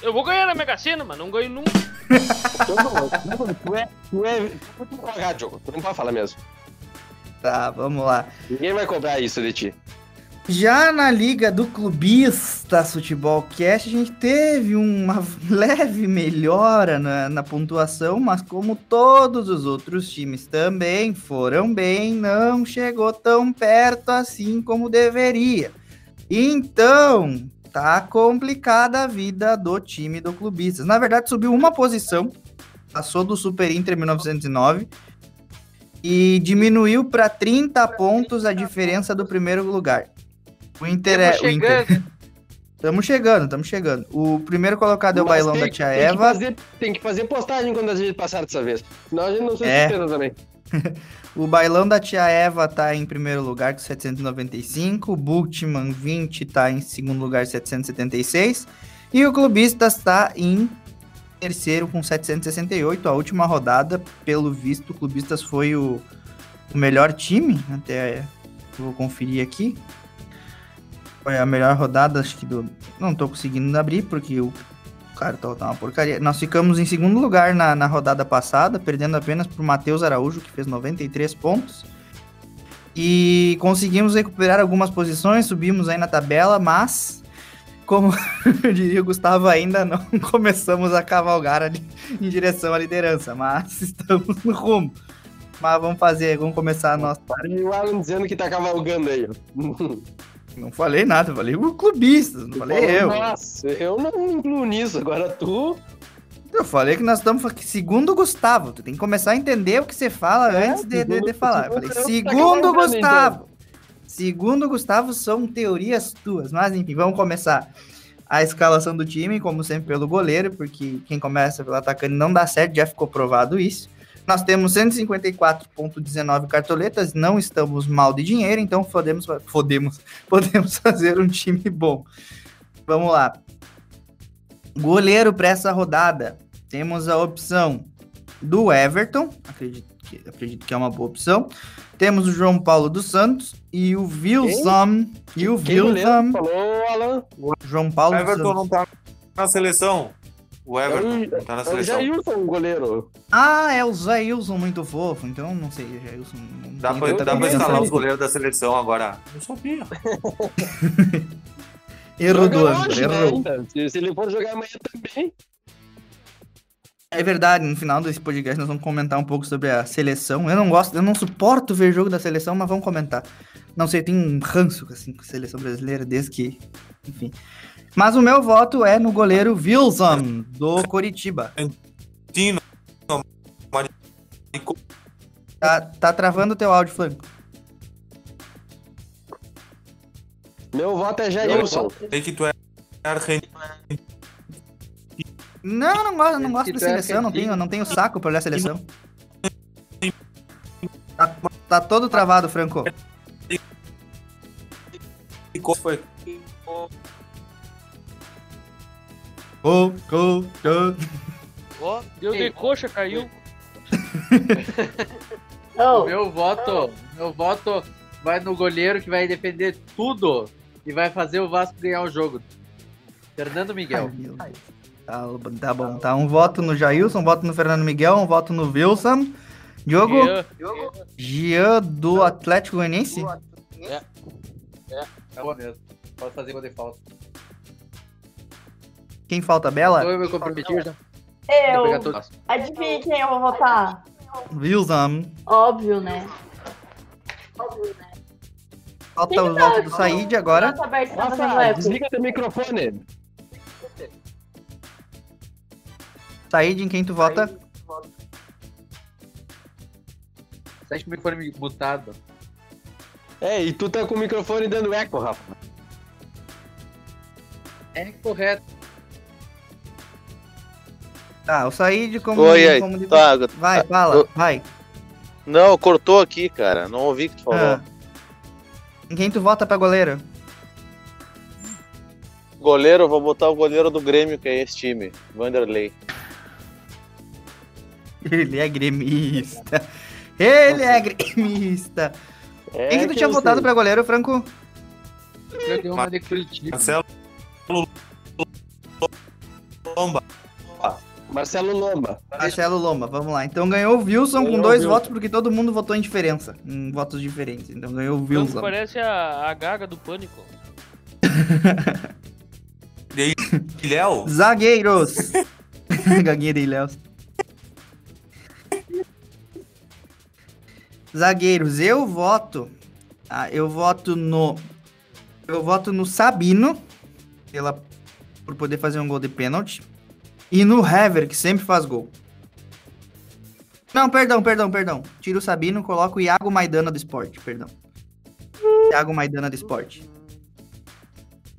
Eu vou ganhar na Mega Sena, mas não ganho nunca. Tu não- tu é. Tu é. Tu não Diogo. Tu não pode falar mesmo. Tá, vamos lá. Ninguém vai cobrar isso de ti. Já na liga do Clubistas Futebol Cast, a gente teve uma leve melhora na, na pontuação, mas como todos os outros times também foram bem, não chegou tão perto assim como deveria. Então, tá complicada a vida do time do Clubistas. Na verdade, subiu uma posição, passou do Super Inter 1909 e diminuiu para 30 pontos a diferença do primeiro lugar. O Inter é. O Inter. chegando. Tamo chegando, tamo chegando. O primeiro colocado é o Mas bailão tem- da tia tem que Eva. fazer- tem que fazer postagem quando a gente passar dessa vez. Senão a gente não se É. também. O bailão da tia Eva tá em primeiro lugar com 795. O Bultman 20 tá em segundo lugar, 776. E o Clubistas tá em terceiro com 768. A última rodada, pelo visto, o Clubistas foi o, o melhor time. Até vou conferir aqui. Foi a melhor rodada, acho que do. Não tô conseguindo abrir, porque o cara tá, tá uma porcaria. Nós ficamos em segundo lugar na, na rodada passada, perdendo apenas pro Matheus Araújo, que fez 93 pontos. E conseguimos recuperar algumas posições, subimos aí na tabela, mas, como eu diria o Gustavo, ainda não começamos a cavalgar ali em direção à liderança, mas estamos no rumo. Mas vamos fazer, vamos começar a nossa. E o Alan dizendo que tá cavalgando aí. Não falei nada, falei o clubista, não falei eu. Nossa, eu não incluo nisso. Agora tu. Eu falei que nós estamos segundo o Gustavo. Tu tem que começar a entender o que você fala É, antes de, de, de falar. Eu segundo falei, segundo o Gustavo. Segundo o Gustavo, são teorias tuas. Mas enfim, vamos começar a escalação do time, como sempre, pelo goleiro, porque quem começa pelo atacante não dá certo, já ficou provado isso. Nós temos 154,19 cartoletas, não estamos mal de dinheiro, então podemos, podemos, podemos fazer um time bom. Vamos lá. Goleiro para essa rodada, temos a opção do Everton, acredito que, acredito que é uma boa opção. Temos o João Paulo dos Santos e o Wilson. E o Wilson. falou, Alan? João Paulo O dos Everton Santos. não tá na seleção. O Everton É o- não tá na É o seleção. Jailson, o goleiro. Ah, é o Zailson muito fofo, então não sei, Jailson. não Dá pra, dá pra instalar os goleiros da seleção agora. Não sabia. Errou do ângulo, hoje, né, errou. ainda. Se, se ele for jogar amanhã também. É verdade, no final desse podcast nós vamos comentar um pouco sobre a seleção. Eu não gosto, eu não suporto ver jogo da seleção, mas vamos comentar. Não sei, tem um ranço assim, com a seleção brasileira desde que. Enfim. Mas o meu voto é no goleiro Wilson, do Coritiba. Tino. Tá, tá travando o teu áudio, Franco. Meu voto é Jailson. Sei que tu é. Não, eu não gosto, não gosto da é seleção, não tenho, não tenho saco pra olhar a seleção. Tá, tá todo travado, Franco. Foi. Ô, ô, ô. Ó, deu de coxa, caiu. O meu voto, meu voto vai no goleiro que vai defender tudo e vai fazer o Vasco ganhar o jogo. Fernando Ai, Miguel. meu Deus. Tá, tá bom, tá. Um voto no Jailson, um voto no Fernando Miguel, um voto no Wilson. Diogo, Jean, Jean do Atlético Goianiense. É bom mesmo. Pode fazer quando falta. Quem falta? Bela? Eu já. Vou pegar Eu. Adivinha quem eu vou votar? Wilson. Óbvio, né? Falta o voto do Said agora. Nossa, tá desliga teu microfone. Said, em quem tu vota? Sete microfone mutado. É, e tu tá com o microfone dando eco, Rafa. É correto. Tá, o Said como. Oi, aí. como de- Tá, Vai, fala, Ô. vai. não, cortou aqui, cara. Não ouvi o que tu falou. Ah. Em quem tu vota pra goleiro? Goleiro, eu vou botar o goleiro do Grêmio, que é esse time. Vanderlei. Ele é gremista. Ele é gremista. É Quem que tu tinha eu votado sei. pra goleiro, Franco? Eu dei uma de Curitiba. Marcelo Lomba. Marcelo Lomba. Marcelo Lomba, vamos lá. Então ganhou o Wilson com Ganhou o dois Wilson. votos, porque todo mundo votou em diferença, em votos diferentes. Então ganhou o Franco Wilson. parece a, a gaga do pânico. E Léo? Zagueiros! Gaguinha de Ilhéus. Zagueiros, eu voto. ah, eu voto no. Eu voto no Sabino, pela, por poder fazer um gol de pênalti. E no Hever, que sempre faz gol. Não, perdão, perdão, perdão. Tiro o Sabino, coloco o Iago Maidana do esporte, perdão. Iago Maidana do esporte.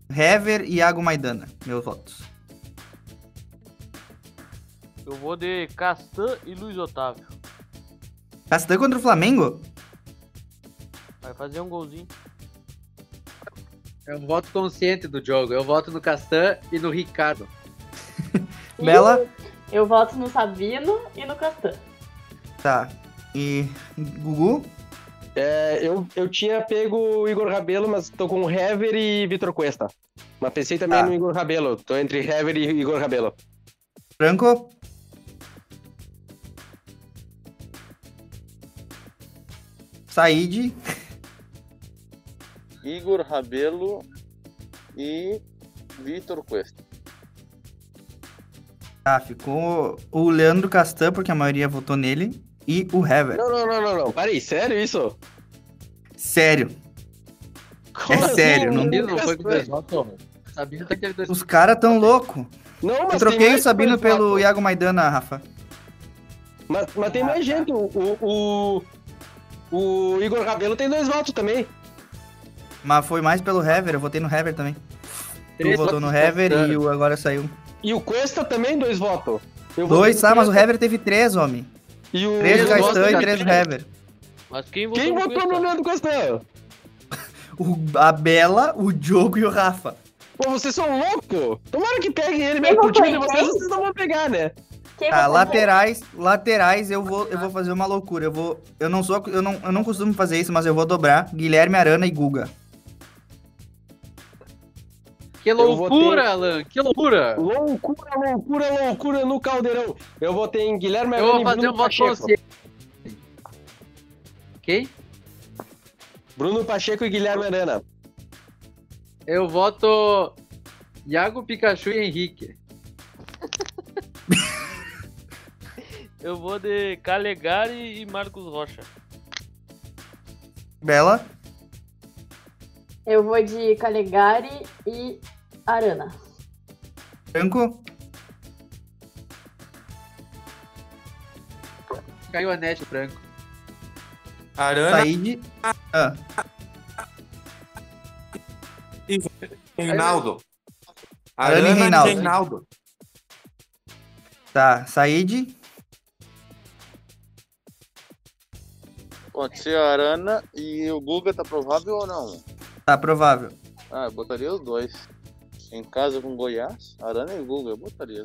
Hever e Iago Maidana, meus votos. Eu vou de Castan e Luiz Otávio. Castan contra o Flamengo? Vai fazer um golzinho. É um voto consciente do jogo. Eu voto no Castan e no Ricardo. Bela? Eu voto no Sabino e no Castan. Tá. E Gugu? É, eu, eu tinha pego o Igor Rabelo, mas tô com o Hever e Vitor Cuesta. Mas pensei também Tá. no Igor Rabelo. Tô entre Hever e Igor Rabelo. Franco? Said? Igor Rabelo e Vitor Cuesta. Tá, ficou o Leandro Castan, porque a maioria votou nele. E o Hever. Não, não, não, não, não. Parei, sério isso? Sério. É sério, não- Sabino não foi com dois votos. Sabino aquele dois Os caras tão louco. Não, mas Eu troquei o Sabino pelo. Iago Maidana, Rafa. Mas, mas tem mais gente. O, o, o, o Igor Rabelo tem dois votos também. Mas foi mais pelo Hever, eu votei no Hever também. Tu votou no Hever e o agora saiu. E o Cuesta também, dois votos. Dois, tá, mas o Hever teve três, homem. E o Três Castan e três. Hever. Mas quem votou Quem no votou no Leandro? O, a Bela, o Diogo e o Rafa. Pô, vocês são loucos! Tomara que peguem ele Quem mesmo pro time de vocês, quem? vocês não vão pegar, né? Quem Tá, votou em laterais, laterais, eu vou, eu vou fazer uma loucura. Eu vou, eu não sou, eu não, eu não costumo fazer isso, mas eu vou dobrar Guilherme Arana e Guga. Que loucura, ter- Alan! Que loucura! Loucura, loucura, loucura no caldeirão. Eu votei em Guilherme Eu vou e fazer Bruno um voto consciente. Quem? Bruno Pacheco e Guilherme Arana. Eu voto Iago Pikachu e Henrique. Eu vou de Calegari e Marcos Rocha. Bela, Eu vou de Calegari e Arana. Franco, Caiu a net branco. Arana Said. Ah, Reinaldo. Arana e Arana Reinaldo. e Reinaldo. tá, Said. Pode ser a Arana e o Guga tá provável ou não? Tá provável. Ah, eu botaria os dois. Em casa com Goiás, Arana e Guga, eu botaria.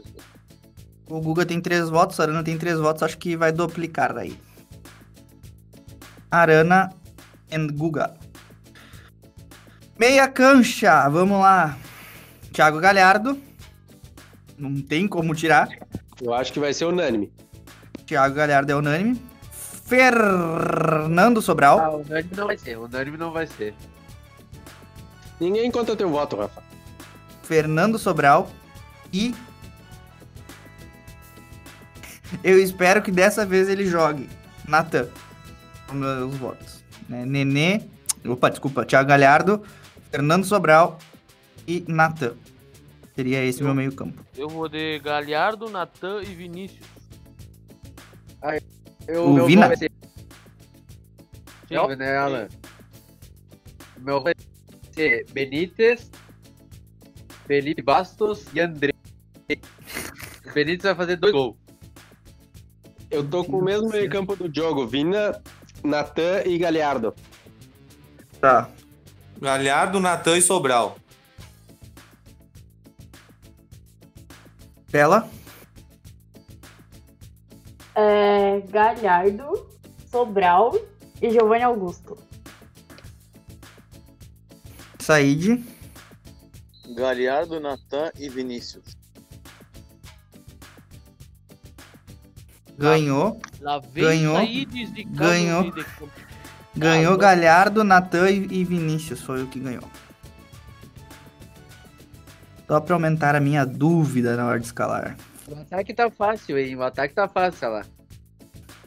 O Guga tem três votos, Arana tem três votos, acho que vai duplicar aí. Arana and Guga. Meia cancha, vamos lá. Thiago Galhardo. Não tem como tirar. Eu acho que vai ser unânime. Thiago Galhardo é unânime. Fernando Sobral. Ah, unânime não vai ser. Unânime não vai ser. Ninguém conta teu voto, Rafa. Fernando Sobral e eu espero que dessa vez ele jogue. Natan. Meus votos. Né? Nenê. Opa, desculpa. Thiago Galhardo, Fernando Sobral e Natan. Seria esse meu meio campo. Eu vou de Galhardo, Natan e Vinícius. Eu, O meu Vina? vai ser. Sim. Não, né, Alan? O meu vai ser Benítez, Felipe Bastos e André. O Benítez vai fazer dois gols. Eu tô com o mesmo meio campo do jogo. Vina, Natan e Galhardo. Tá. Galhardo, Natan e Sobral. Bela. É, Galhardo, Sobral e Giovanni Augusto. Said. Galhardo, Natan e Vinícius. Ganhou. Lá vem Ganhou. Zicando Ganhou. de. Ganhou. Galhardo, Natan e e Vinícius. Foi o que ganhou. Só pra aumentar a minha dúvida na hora de escalar. O ataque tá fácil, hein? O ataque tá fácil, lá.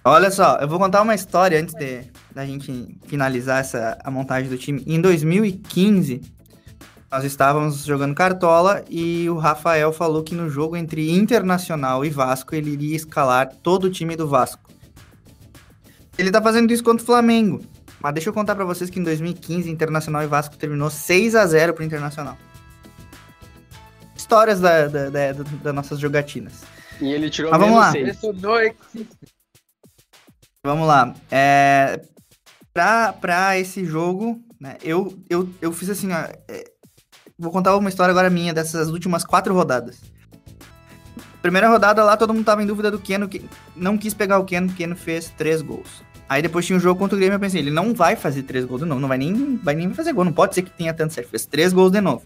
Olha só, eu vou contar uma história antes de, da gente finalizar essa, a montagem do time. Em 2015, nós estávamos jogando cartola e o Rafael falou que no jogo entre Internacional e Vasco ele iria escalar todo o time do Vasco. Ele tá fazendo isso contra o Flamengo. Mas deixa eu contar pra vocês que em 2015 Internacional e Vasco terminou 6 a 0 pro Internacional. Histórias da, da, da- da- das nossas jogatinas. E ele tirou Mas vamos lá. Vamos lá. É, pra, pra esse jogo, né, eu, eu, eu fiz assim, ó, é, vou contar uma história agora minha dessas últimas quatro rodadas. Primeira rodada lá, todo mundo tava em dúvida do Keno, que não quis pegar o Keno, o Keno fez três gols. Aí depois tinha um jogo contra o Grêmio, eu pensei, ele não vai fazer três gols de novo, não vai nem, vai nem fazer gol, não pode ser que tenha tanto certo, fez três gols de novo.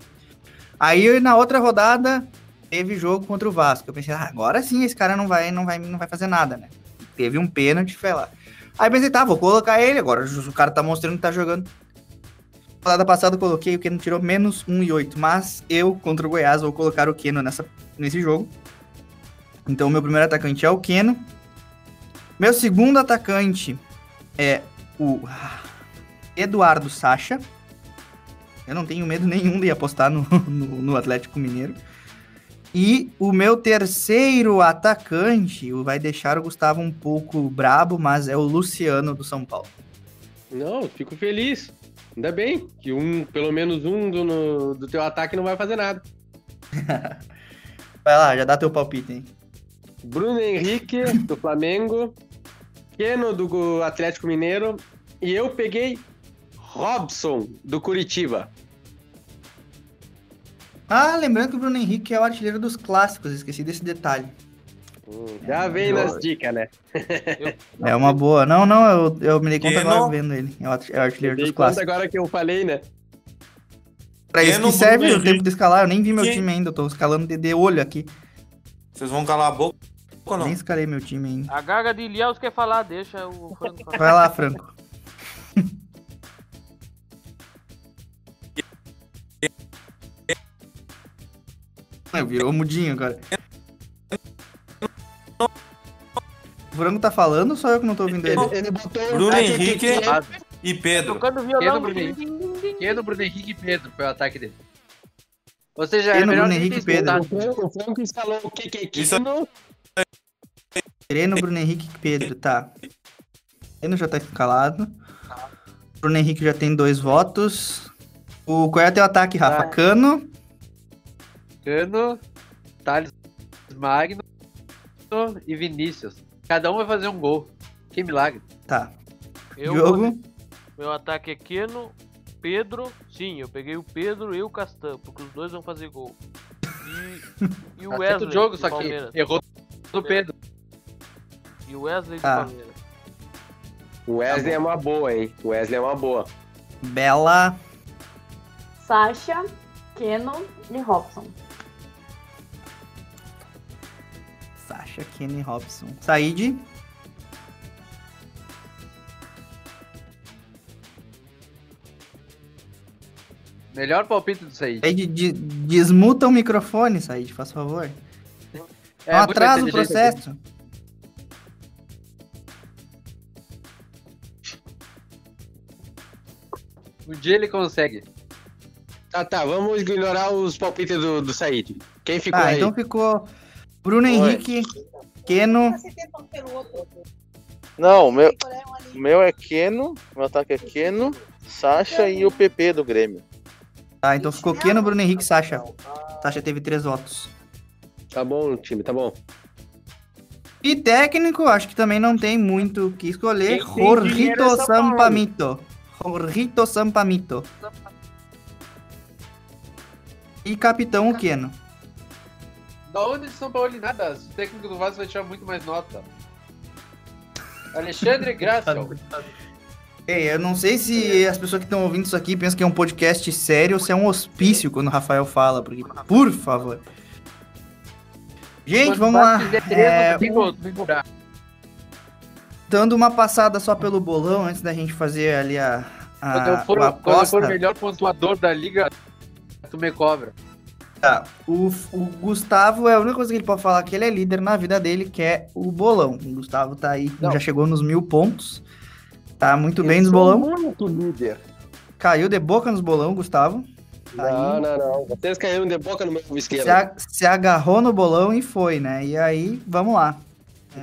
Aí na outra rodada, teve jogo contra o Vasco, eu pensei, ah, agora sim esse cara não vai, não vai, não vai fazer nada, né? Teve um pênalti, foi lá. Aí pensei, tá, vou colocar ele agora. O cara tá mostrando que tá jogando. Rodada passada eu coloquei o Keno tirou menos 1,8. Mas eu, contra o Goiás, vou colocar o Keno nessa, nesse jogo. Então, meu primeiro atacante é o Keno. Meu segundo atacante é o Eduardo Sacha. Eu não tenho medo nenhum de apostar no, no, no Atlético Mineiro. E o meu terceiro atacante vai deixar o Gustavo um pouco brabo, mas é o Luciano do São Paulo. Não, fico feliz. Ainda bem que um, pelo menos um do, no- do teu ataque não vai fazer nada. Vai lá, já dá teu palpite, hein? Bruno Henrique, do Flamengo. Keno, do Atlético Mineiro. E eu peguei Robson, do Curitiba. Ah, lembrando que o Bruno Henrique é o artilheiro dos clássicos, esqueci desse detalhe. Hum, Já vem nas dicas, né? É uma boa. Não, não, eu, eu me dei conta agora vendo ele. É o é artilheiro dos clássicos. agora que eu falei, né? Pra isso que serve Bruno o tempo Henrique. de escalar. Eu nem vi meu Quem? time ainda, eu tô escalando de, de olho aqui. Vocês vão calar a boca ou não? Nem escalei meu time ainda. A Gaga de Ilhéus quer falar, deixa o Franco falar. Vai lá, Franco. Virou mudinho agora. O Franco tá falando ou só eu que não tô ouvindo ele? Ele botou o Bruno Henrique e Pedro. Tocando violão. Bruno din, din, din. Keno, Bruno Henrique e Pedro foi o ataque dele. Ou seja, Keno, é melhor Bruno Henrique e Pedro. O Franco, instalou o que que Isso- Sereno, Bruno Henrique e Pedro, tá. Sereno já tá escalado. Bruno Henrique já tem dois votos. O, qual é o teu ataque, Rafa? Tá. Cano. Cano, Thales Magno e Vinícius. Cada um vai fazer um gol. Que milagre. Tá. Eu, Jogo. Meu ataque é Keno, Pedro. Sim, eu peguei o Pedro e o Castan, porque os dois vão fazer gol. E, e o Tá Wesley certo o jogo, do só que Palmeiras. errou do Pedro. E o Wesley do Tá. Palmeiras. O Wesley é uma boa, hein? O Wesley é uma boa. Bela. Sasha, Keno e Robson. Kenny Robson. Said. Melhor palpite do Said. Said, de- desmuta o microfone, Said, faz favor. É, não atrasa o processo. Um dia ele consegue. Tá, tá, vamos ignorar os palpites do, do Said. Quem ficou Tá, aí? então ficou Bruno Henrique, Keno. Não, o meu, o meu é Keno, meu ataque é Keno, Sasha e o PP do Grêmio. Tá, então ficou Keno, Bruno Henrique e Sasha. Sasha teve três votos. Tá bom, time, tá bom. E técnico, acho que também não tem muito o que escolher. É Paulo. Sampamito. Jorrito Sampamito. E capitão o Keno. Da onde de São Paulo e nada? O técnico do Vasco vai tirar muito mais nota. Alexandre Graça. Ei, eu não sei se as pessoas que estão ouvindo isso aqui pensam que é um podcast sério ou se é um hospício quando o Rafael fala, porque, por favor. Gente, vamos lá. É. Dando uma passada só pelo bolão antes da gente fazer ali a, a, Quando eu for, a quando eu aposta. for o melhor pontuador da liga, tu me cobra. Tá, o, o Gustavo é a única coisa que ele pode falar que ele é líder na vida dele, que é o bolão. O Gustavo tá aí, Não. já chegou nos mil pontos. Tá muito bem Eu nos sou bolão. muito líder. Caiu de boca nos bolão, Gustavo. Não, Aí- não, não. Vocês caíram de boca no meu Se, esquerdo. a- se agarrou no bolão e foi, né? E aí, vamos lá.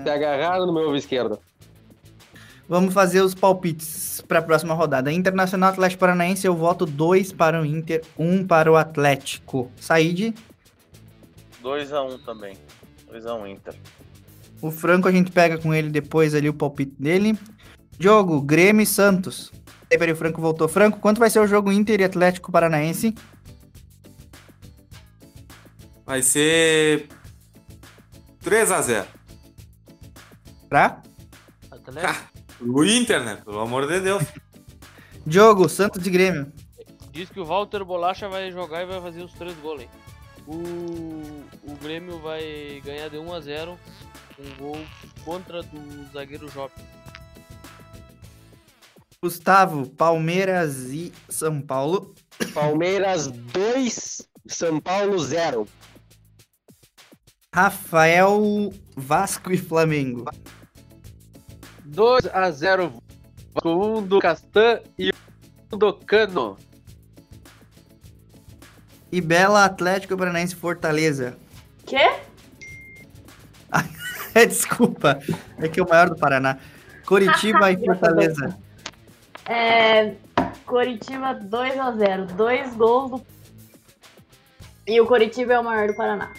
Se agarraram no meu ovo esquerdo. Vamos fazer os palpites para a próxima rodada. Internacional Atlético Paranaense, eu voto 2 para o Inter, 1 um para o Atlético. Saíde, 2x1 também. 2x1 Inter. o Franco a gente pega com ele depois ali o palpite dele. Jogo, Grêmio e Santos. Aí, peraí, o Franco voltou. Franco, quanto vai ser o jogo Inter e Atlético Paranaense? Vai ser 3x0. Pra? Atlético O Inter, né? Pelo amor de Deus. Jogo, Santos e Grêmio. diz que o Walter Bolacha vai jogar e vai fazer os três gols, hein? O, o Grêmio vai ganhar de 1 a 0 um gol contra do zagueiro Jop. Gustavo, Palmeiras e São Paulo. Palmeiras 2, São Paulo 0. Rafael, Vasco e Flamengo. 2 a 0 com um do Castan e um do Cano. E Bela, Atlético Paranaense Fortaleza. Quê? É, desculpa. É que é o maior do Paraná. Coritiba e Fortaleza. É, Coritiba 2x0. Dois gols do. E o Coritiba é o maior do Paraná.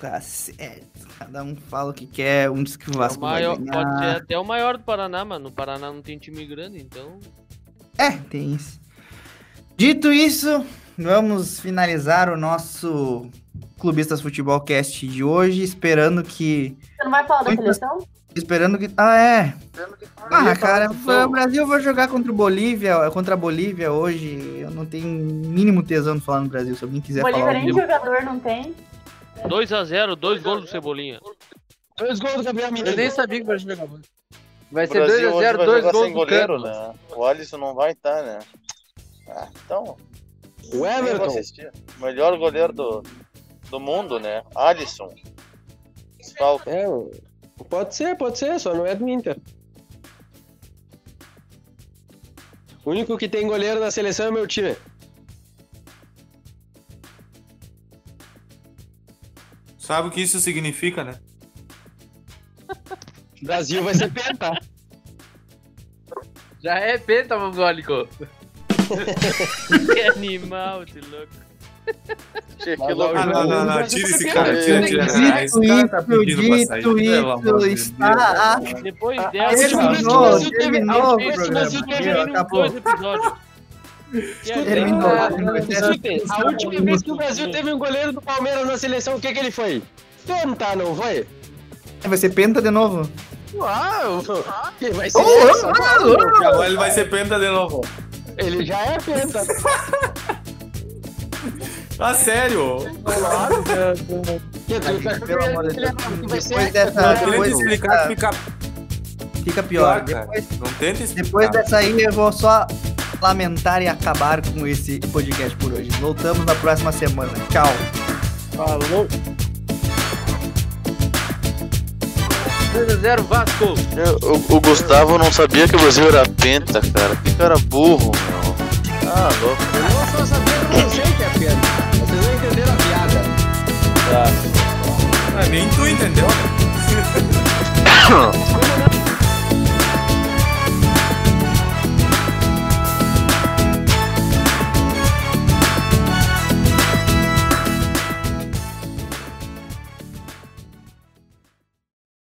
Tá certo. Cada um fala o que quer. Um diz que o É o Vasco maior, vai pode ser até o maior do Paraná, mano. No Paraná não tem time grande, então. É, tem isso. Dito isso, vamos finalizar o nosso Clubistas Futebol Cast de hoje, esperando que... Você não vai falar da seleção? Esperando que... Ah, é. Ah, ia cara, o Brasil vai jogar contra o Bolívia, contra a Bolívia hoje. Eu não tenho mínimo tesão de falar no Brasil, se alguém quiser Bolívia falar. nem jogador não tem. 2x0, dois gols do Cebolinha. Dois gols do Gabriel Eu Menino. nem sabia que o Brasil jogava. Vai ser 2 Brasil a hoje 0 vai dois jogar gols sem do goleiro, né? O Alisson não vai estar, né? Ah, então. O Everton. O melhor goleiro do, do mundo, né? Alisson. É, pode ser, pode ser, só não é do Inter. O único que tem goleiro na seleção é meu time. Sabe o que isso significa, né? Brasil vai ser penta. Já é penta, mongólico. que animal de louco. Che, Mas que o louco. Ah, não, não, não. Tira esse cara, tira, tira. Dito Ah, Esse cara tá isso, pedindo pra dito sair. Isso, está... Depois Ah, dessa, esse Terminou, Brasil teve- o dois episódios. Que Terminou. Terminou. escute, a última vez que o Brasil teve um goleiro do Palmeiras na seleção, o que que ele foi? Penta, não foi? Vai ser penta de novo. Uau! Vai ser Ô, essa? Agora ele vai ser penta de novo. Ele já é penta. Ah, sério? Ser Depois dessa, Não tenta depois explicar fica fica pior. Depois, Não tenta explicar. depois dessa aí, eu vou só lamentar e acabar com esse podcast por hoje. Voltamos na próxima semana. Tchau. Falou. 2 a 0 Vasco. Eu- o, o Gustavo não sabia que o Brasil era penta, cara. Que cara burro, meu. Ah, louco. Eu só sabia que eu não sei que é penta. Vocês não entenderam a piada. Ah, nem tu entendeu? Não